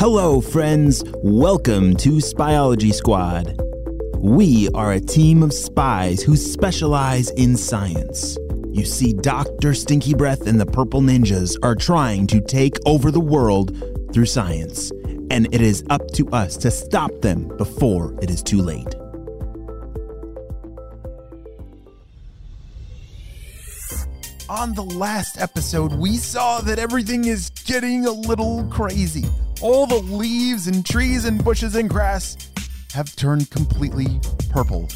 Hello, friends. Welcome to Spyology Squad. We are a team of spies who specialize in science. You see, Dr. Stinky Breath and the Purple Ninjas are trying to take over the world through science, and it is up to us to stop them before it is too late. On the last episode, we saw that everything is getting a little crazy. All the leaves and trees and bushes and grass have turned completely purple.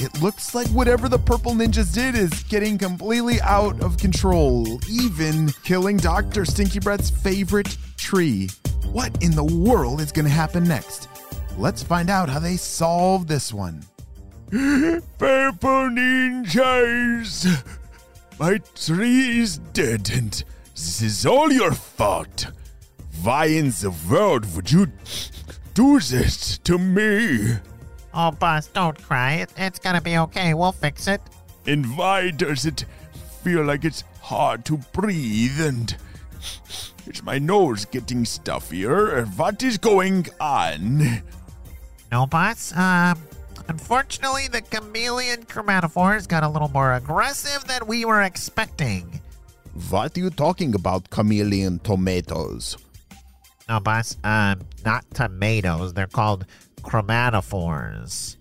It looks like whatever the purple ninjas did is getting completely out of control, even killing Dr. Stinky Breath's favorite tree. What in the world is going to happen next? Let's find out how they solve this one. Purple ninjas! My tree is dead and this is all your fault. Why in the world would you do this to me? Oh, boss, don't cry. It, it's gonna be okay. We'll fix it. And why does it feel like it's hard to breathe and is my nose getting stuffier? What is going on? No, boss. Um, unfortunately, the chameleon chromatophores got a little more aggressive than we were expecting. What are you talking about, chameleon tomatoes? No, boss. Um, not tomatoes. They're called chromatophores.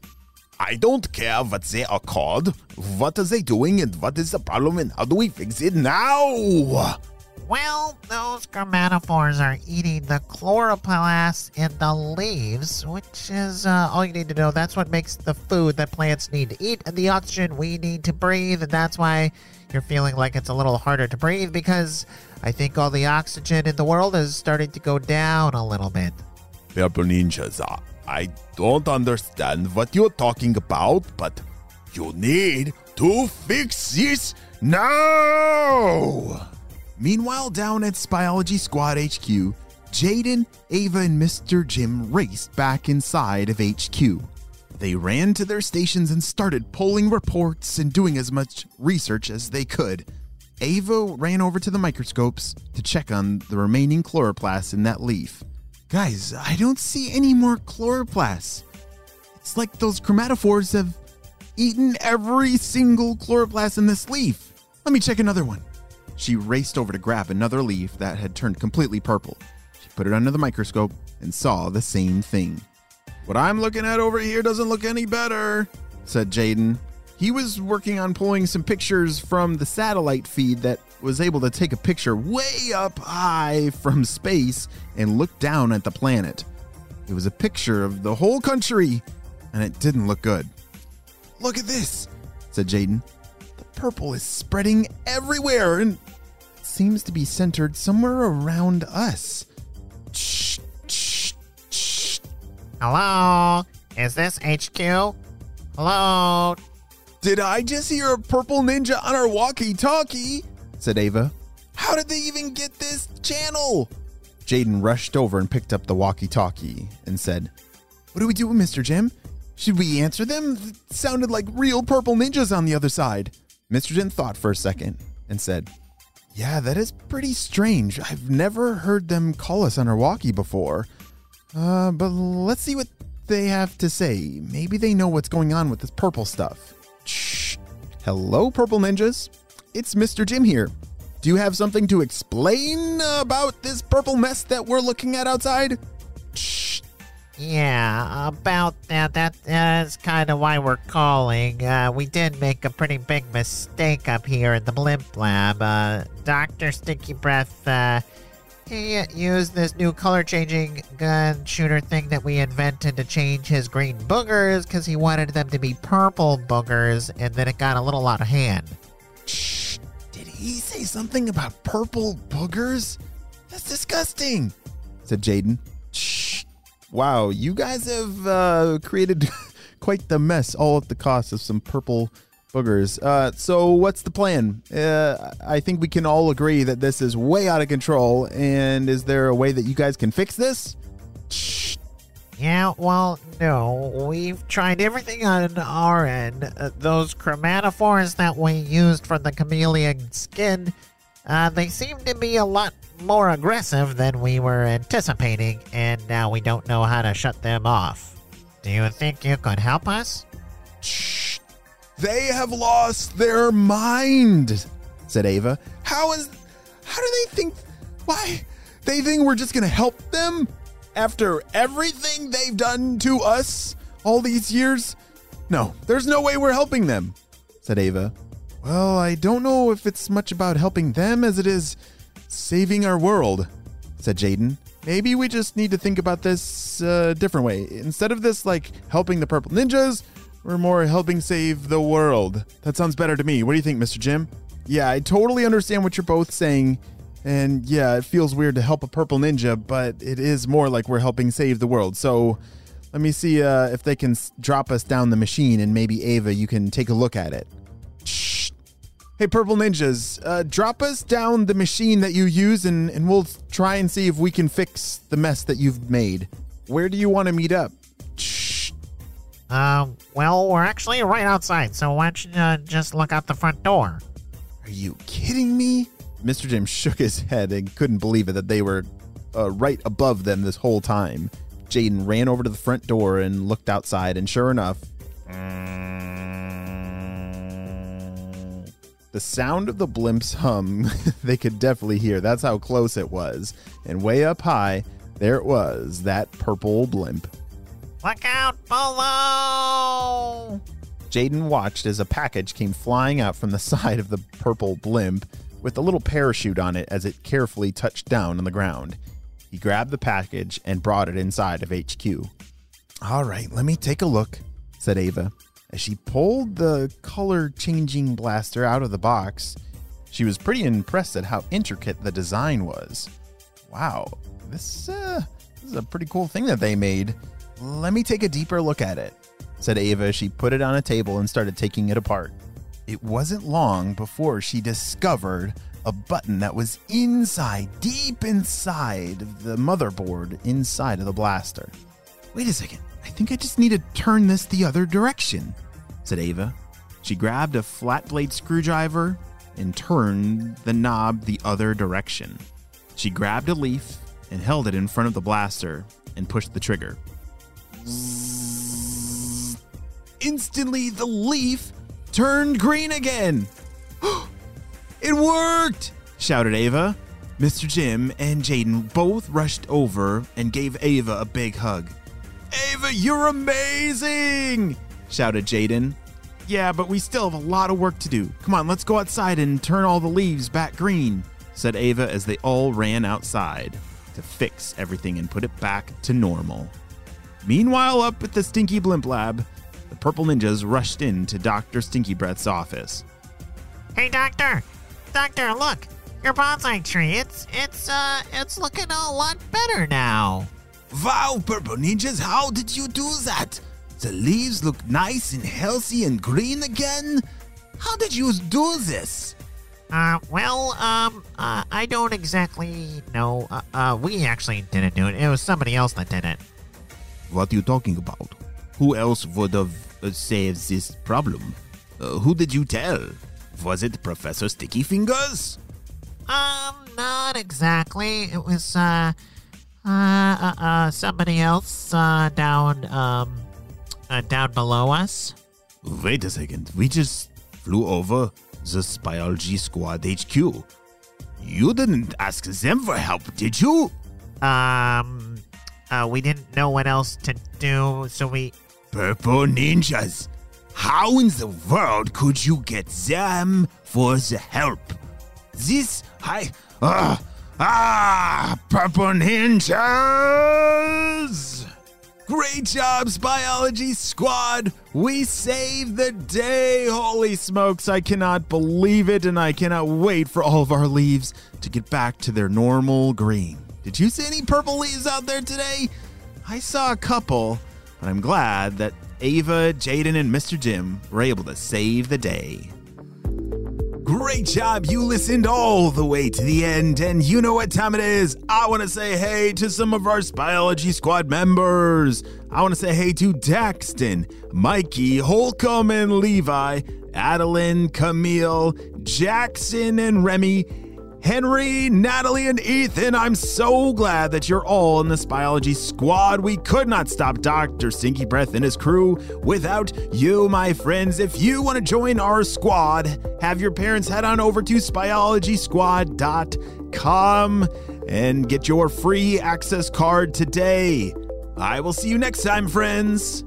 I don't care what they are called. What are they doing and what is the problem and how do we fix it now? Well, those chromatophores are eating the chloroplast in the leaves, which is uh, all you need to know. That's what makes the food that plants need to eat and the oxygen we need to breathe. And that's why you're feeling like it's a little harder to breathe because I think all the oxygen in the world is starting to go down a little bit. Purple ninjas, I don't understand what you're talking about, but you need to fix this now! Meanwhile, down at Spyology Squad HQ, Jaden, Ava, and Mr. Jim raced back inside of HQ. They ran to their stations and started pulling reports and doing as much research as they could. Ava ran over to the microscopes to check on the remaining chloroplasts in that leaf. Guys, I don't see any more chloroplasts. It's like those chromatophores have eaten every single chloroplast in this leaf. Let me check another one. She raced over to grab another leaf that had turned completely purple. She put it under the microscope and saw the same thing. What I'm looking at over here doesn't look any better, said Jaden. He was working on pulling some pictures from the satellite feed that was able to take a picture way up high from space and look down at the planet. It was a picture of the whole country, and it didn't look good. Look at this, said Jaden. The purple is spreading everywhere and seems to be centered somewhere around us. Hello? Is this HQ? Hello? Did I just hear a purple ninja on our walkie talkie? said Ava. How did they even get this channel? Jaden rushed over and picked up the walkie talkie and said, What do we do, Mr. Jim? Should we answer them? It sounded like real purple ninjas on the other side. Mr. Jim thought for a second and said, Yeah, that is pretty strange. I've never heard them call us on our walkie before. Uh, but let's see what they have to say. Maybe they know what's going on with this purple stuff. Shh. Hello, purple ninjas. It's Mr. Jim here. Do you have something to explain about this purple mess that we're looking at outside? Shh. Yeah, about that. That is kind of why we're calling. Uh, we did make a pretty big mistake up here in the blimp lab. Uh, Dr. Sticky Breath, uh, he used this new color changing gun shooter thing that we invented to change his green boogers because he wanted them to be purple boogers, and then it got a little out of hand. Shh. Did he say something about purple boogers? That's disgusting, said Jaden. Shh. Wow, you guys have uh, created quite the mess, all at the cost of some purple boogers. Uh, so, what's the plan? Uh, I think we can all agree that this is way out of control. And is there a way that you guys can fix this? Yeah, well, no. We've tried everything on our end. Uh, those chromatophores that we used for the chameleon skin, Uh, they seem to be a lot more aggressive than we were anticipating, and now we don't know how to shut them off. Do you think you could help us? Shh. They have lost their mind, said Ava. How is. How do they think. Why? They think we're just gonna help them after everything they've done to us all these years? No, there's no way we're helping them, said Ava. Well, I don't know if it's much about helping them as it is saving our world, said Jaden. Maybe we just need to think about this a uh, different way. Instead of this, like, helping the purple ninjas, we're more helping save the world. That sounds better to me. What do you think, Mr. Jim? Yeah, I totally understand what you're both saying. And yeah, it feels weird to help a purple ninja, but it is more like we're helping save the world. So let me see uh, if they can s- drop us down the machine and maybe Ava, you can take a look at it. Shh. Hey, purple ninjas, uh, drop us down the machine that you use and, and we'll try and see if we can fix the mess that you've made. Where do you want to meet up? Um, well, we're actually right outside, so why don't you uh, just look out the front door? Are you kidding me? Mr. Jim shook his head and couldn't believe it that they were uh, right above them this whole time. Jaden ran over to the front door and looked outside, and sure enough, the sound of the blimps hum they could definitely hear. That's how close it was. And way up high, there it was, that purple blimp. Look out below! Jaden watched as a package came flying out from the side of the purple blimp with a little parachute on it as it carefully touched down on the ground. He grabbed the package and brought it inside of HQ. All right, let me take a look, said Ava. As she pulled the color changing blaster out of the box, she was pretty impressed at how intricate the design was. Wow, this, uh, this is a pretty cool thing that they made. Let me take a deeper look at it, said Ava as she put it on a table and started taking it apart. It wasn't long before she discovered a button that was inside, deep inside of the motherboard inside of the blaster. Wait a second. I think I just need to turn this the other direction, said Ava. She grabbed a flat blade screwdriver and turned the knob the other direction. She grabbed a leaf and held it in front of the blaster and pushed the trigger. Instantly, the leaf turned green again. it worked! shouted Ava. Mr. Jim and Jaden both rushed over and gave Ava a big hug. Ava, you're amazing! shouted Jaden. Yeah, but we still have a lot of work to do. Come on, let's go outside and turn all the leaves back green, said Ava as they all ran outside to fix everything and put it back to normal. Meanwhile, up at the Stinky Blimp Lab, the Purple Ninjas rushed into Dr. Stinky Breath's office. Hey, Doctor! Doctor, look! Your bonsai tree, it's, it's, uh, it's looking a lot better now. Wow, Purple Ninjas, how did you do that? The leaves look nice and healthy and green again? How did you do this? Uh, well, um, uh, I don't exactly know. Uh, uh, we actually didn't do it. It was somebody else that did it. What are you talking about? Who else would have uh, saved this problem? Uh, who did you tell? Was it Professor Sticky Fingers? Um, not exactly. It was, uh, uh, uh, uh somebody else, uh, down, um, uh, down below us. Wait a second. We just flew over the Spyology Squad HQ. You didn't ask them for help, did you? Um, uh, we didn't know what else to do, so we. Purple Ninjas. How in the world could you get them for the help? This I ah ah Purple Ninjas. Great jobs, Spyology Squad! We saved the day! Holy smokes, I cannot believe it, and I cannot wait for all of our leaves to get back to their normal green. Did you see any purple leaves out there today? I saw a couple, but I'm glad that Ava, Jaden, and Mr. Jim were able to save the day. Great job. You listened all the way to the end. And you know what time it is. I want to say hey to some of our Spyology Squad members. I want to say hey to Daxton, Mikey, Holcomb, and Levi, Adeline, Camille, Jackson, and Remy, Henry, Natalie, and Ethan, I'm so glad that you're all in this Spyology Squad. We could not stop Dr. Stinky Breath and his crew without you, my friends. If you want to join our squad, have your parents head on over to spyologysquad.com and get your free access card today. I will see you next time, friends.